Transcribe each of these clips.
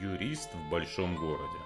Юрист в большом городе.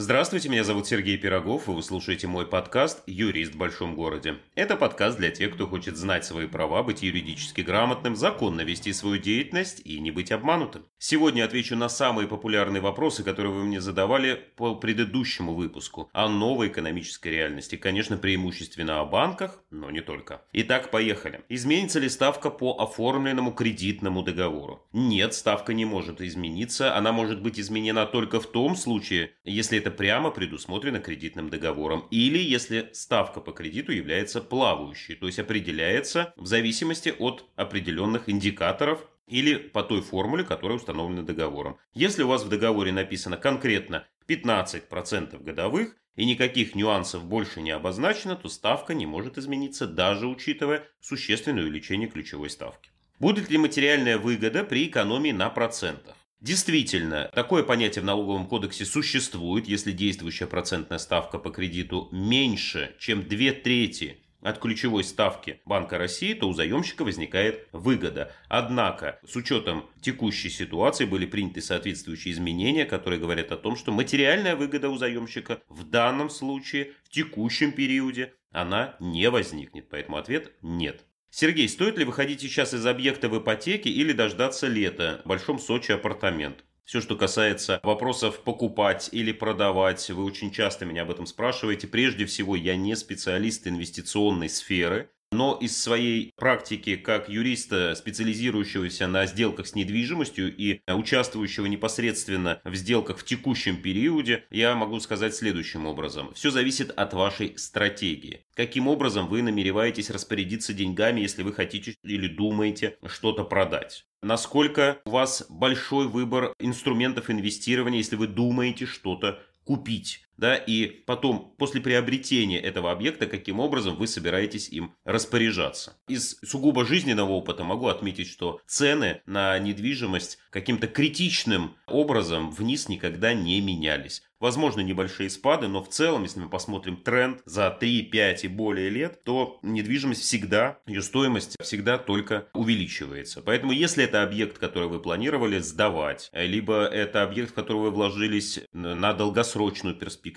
Здравствуйте, меня зовут Сергей Пирогов, и вы слушаете мой подкаст «Юрист в большом городе». Это подкаст для тех, кто хочет знать свои права, быть юридически грамотным, законно вести свою деятельность и не быть обманутым. Сегодня отвечу на самые популярные вопросы, которые вы мне задавали по предыдущему выпуску о новой экономической реальности. Конечно, преимущественно о банках, но не только. Итак, поехали. Изменится ли ставка по оформленному кредитному договору? Нет, ставка не может измениться. Она может быть изменена только в том случае, если это это прямо предусмотрено кредитным договором. Или если ставка по кредиту является плавающей, то есть определяется в зависимости от определенных индикаторов или по той формуле, которая установлена договором. Если у вас в договоре написано конкретно 15% годовых и никаких нюансов больше не обозначено, то ставка не может измениться, даже учитывая существенное увеличение ключевой ставки. Будет ли материальная выгода при экономии на процентах? Действительно, такое понятие в налоговом кодексе существует, если действующая процентная ставка по кредиту меньше, чем две трети от ключевой ставки Банка России, то у заемщика возникает выгода. Однако, с учетом текущей ситуации были приняты соответствующие изменения, которые говорят о том, что материальная выгода у заемщика в данном случае, в текущем периоде, она не возникнет. Поэтому ответ – нет. Сергей, стоит ли выходить сейчас из объекта в ипотеке или дождаться лета в Большом Сочи апартамент? Все, что касается вопросов покупать или продавать, вы очень часто меня об этом спрашиваете. Прежде всего, я не специалист инвестиционной сферы. Но из своей практики как юриста, специализирующегося на сделках с недвижимостью и участвующего непосредственно в сделках в текущем периоде, я могу сказать следующим образом. Все зависит от вашей стратегии. Каким образом вы намереваетесь распорядиться деньгами, если вы хотите или думаете что-то продать? Насколько у вас большой выбор инструментов инвестирования, если вы думаете что-то купить, да, и потом, после приобретения этого объекта, каким образом вы собираетесь им распоряжаться. Из сугубо жизненного опыта могу отметить, что цены на недвижимость каким-то критичным образом вниз никогда не менялись. Возможно, небольшие спады, но в целом, если мы посмотрим тренд за 3, 5 и более лет, то недвижимость всегда, ее стоимость всегда только увеличивается. Поэтому, если это объект, который вы планировали сдавать, либо это объект, в который вы вложились на долгосрочную перспективу,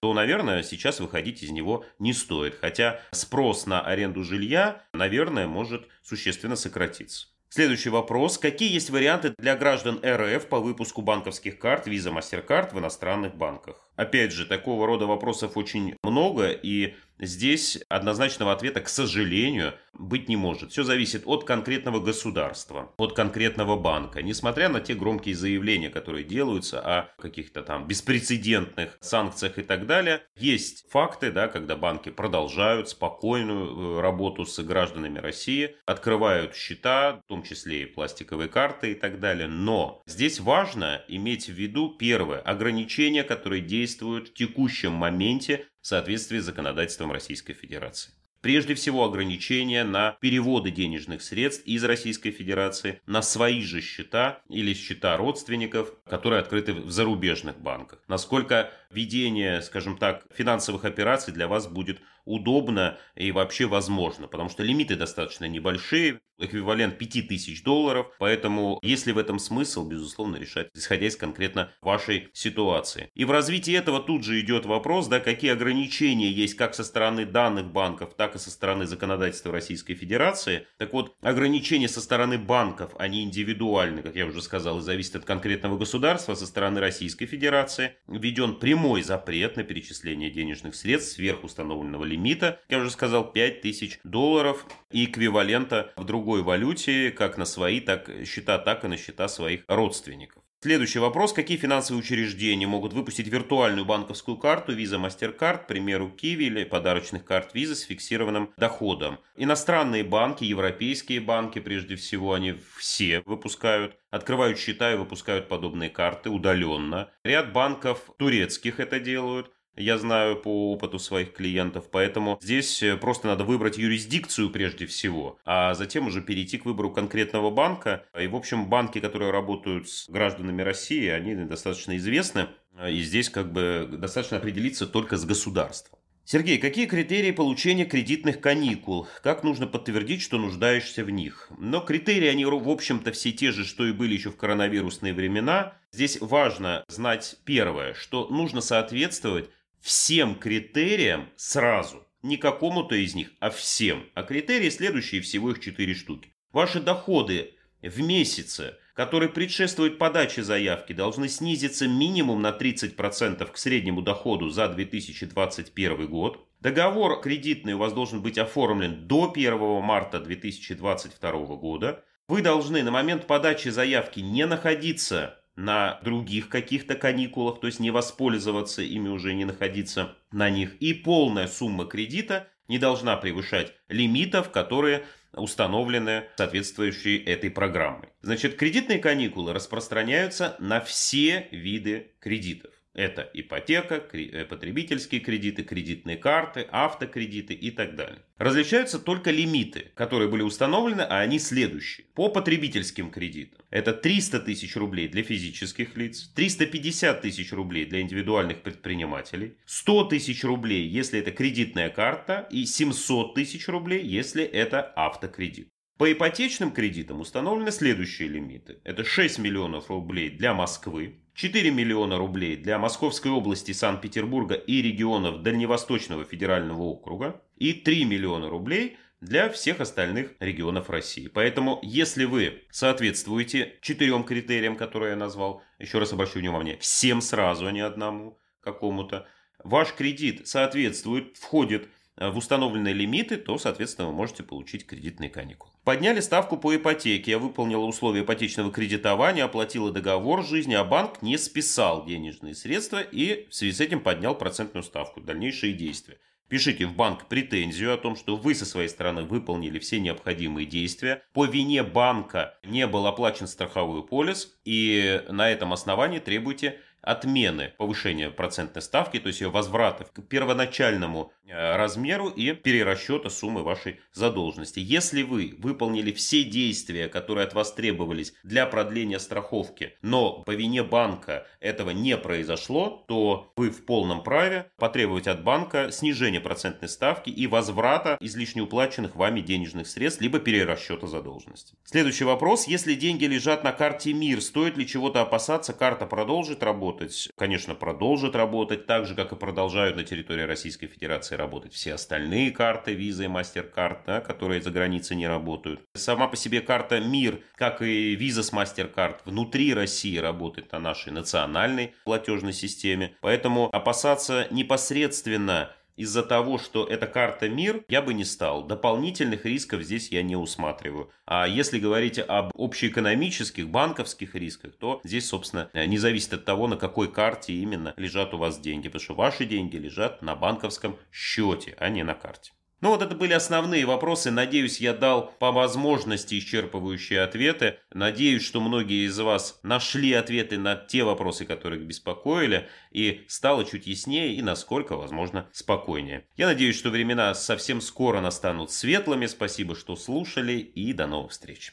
то, наверное, сейчас выходить из него не стоит. Хотя спрос на аренду жилья, наверное, может существенно сократиться. Следующий вопрос. Какие есть варианты для граждан РФ по выпуску банковских карт Visa MasterCard в иностранных банках? Опять же, такого рода вопросов очень много, и здесь однозначного ответа, к сожалению, быть не может. Все зависит от конкретного государства, от конкретного банка. Несмотря на те громкие заявления, которые делаются о каких-то там беспрецедентных санкциях и так далее, есть факты, да, когда банки продолжают спокойную э, работу с гражданами России, открывают счета, в том числе и пластиковые карты и так далее. Но здесь важно иметь в виду, первое, ограничения, которые действуют действуют в текущем моменте в соответствии с законодательством Российской Федерации. Прежде всего ограничения на переводы денежных средств из Российской Федерации на свои же счета или счета родственников, которые открыты в зарубежных банках. Насколько ведение, скажем так, финансовых операций для вас будет удобно и вообще возможно, потому что лимиты достаточно небольшие, эквивалент 5000 долларов, поэтому если в этом смысл, безусловно, решать, исходя из конкретно вашей ситуации. И в развитии этого тут же идет вопрос, да, какие ограничения есть как со стороны данных банков, так и со стороны законодательства Российской Федерации. Так вот, ограничения со стороны банков, они индивидуальны, как я уже сказал, и зависят от конкретного государства. Со стороны Российской Федерации введен прямой запрет на перечисление денежных средств сверх установленного лимита лимита, я уже сказал, 5000 долларов и эквивалента в другой валюте, как на свои так, счета, так и на счета своих родственников. Следующий вопрос. Какие финансовые учреждения могут выпустить виртуальную банковскую карту Visa MasterCard, к примеру, Kiwi или подарочных карт Visa с фиксированным доходом? Иностранные банки, европейские банки, прежде всего, они все выпускают, открывают счета и выпускают подобные карты удаленно. Ряд банков турецких это делают я знаю по опыту своих клиентов, поэтому здесь э, просто надо выбрать юрисдикцию прежде всего, а затем уже перейти к выбору конкретного банка. И, в общем, банки, которые работают с гражданами России, они достаточно известны, и здесь как бы достаточно определиться только с государством. Сергей, какие критерии получения кредитных каникул? Как нужно подтвердить, что нуждаешься в них? Но критерии, они, в общем-то, все те же, что и были еще в коронавирусные времена. Здесь важно знать первое, что нужно соответствовать всем критериям сразу. Не какому-то из них, а всем. А критерии следующие, всего их 4 штуки. Ваши доходы в месяце, которые предшествуют подаче заявки, должны снизиться минимум на 30% к среднему доходу за 2021 год. Договор кредитный у вас должен быть оформлен до 1 марта 2022 года. Вы должны на момент подачи заявки не находиться на других каких-то каникулах, то есть не воспользоваться ими уже, не находиться на них. И полная сумма кредита не должна превышать лимитов, которые установлены соответствующие этой программой. Значит, кредитные каникулы распространяются на все виды кредитов. Это ипотека, э, потребительские кредиты, кредитные карты, автокредиты и так далее. Различаются только лимиты, которые были установлены, а они следующие. По потребительским кредитам. Это 300 тысяч рублей для физических лиц, 350 тысяч рублей для индивидуальных предпринимателей, 100 тысяч рублей, если это кредитная карта, и 700 тысяч рублей, если это автокредит. По ипотечным кредитам установлены следующие лимиты. Это 6 миллионов рублей для Москвы, 4 миллиона рублей для Московской области, Санкт-Петербурга и регионов Дальневосточного федерального округа и 3 миллиона рублей для всех остальных регионов России. Поэтому, если вы соответствуете четырем критериям, которые я назвал, еще раз обращу внимание, всем сразу, а не одному какому-то, ваш кредит соответствует, входит в установленные лимиты, то, соответственно, вы можете получить кредитные каникулы. Подняли ставку по ипотеке. Я выполнила условия ипотечного кредитования, оплатила договор жизни, а банк не списал денежные средства и в связи с этим поднял процентную ставку. Дальнейшие действия. Пишите в банк претензию о том, что вы со своей стороны выполнили все необходимые действия. По вине банка не был оплачен страховой полис, и на этом основании требуйте отмены повышения процентной ставки, то есть ее возврата к первоначальному э, размеру и перерасчета суммы вашей задолженности. Если вы выполнили все действия, которые от вас требовались для продления страховки, но по вине банка этого не произошло, то вы в полном праве потребовать от банка снижения процентной ставки и возврата излишне уплаченных вами денежных средств, либо перерасчета задолженности. Следующий вопрос. Если деньги лежат на карте МИР, стоит ли чего-то опасаться? Карта продолжит работать? Работать, конечно, продолжат работать, так же, как и продолжают на территории Российской Федерации работать все остальные карты, визы и MasterCard, да, которые за границей не работают. Сама по себе карта МИР, как и виза с MasterCard, внутри России работает на нашей национальной платежной системе. Поэтому опасаться непосредственно из-за того, что это карта мир, я бы не стал. Дополнительных рисков здесь я не усматриваю. А если говорить об общеэкономических, банковских рисках, то здесь, собственно, не зависит от того, на какой карте именно лежат у вас деньги. Потому что ваши деньги лежат на банковском счете, а не на карте. Ну вот это были основные вопросы. Надеюсь, я дал по возможности исчерпывающие ответы. Надеюсь, что многие из вас нашли ответы на те вопросы, которые беспокоили, и стало чуть яснее и насколько, возможно, спокойнее. Я надеюсь, что времена совсем скоро настанут светлыми. Спасибо, что слушали, и до новых встреч.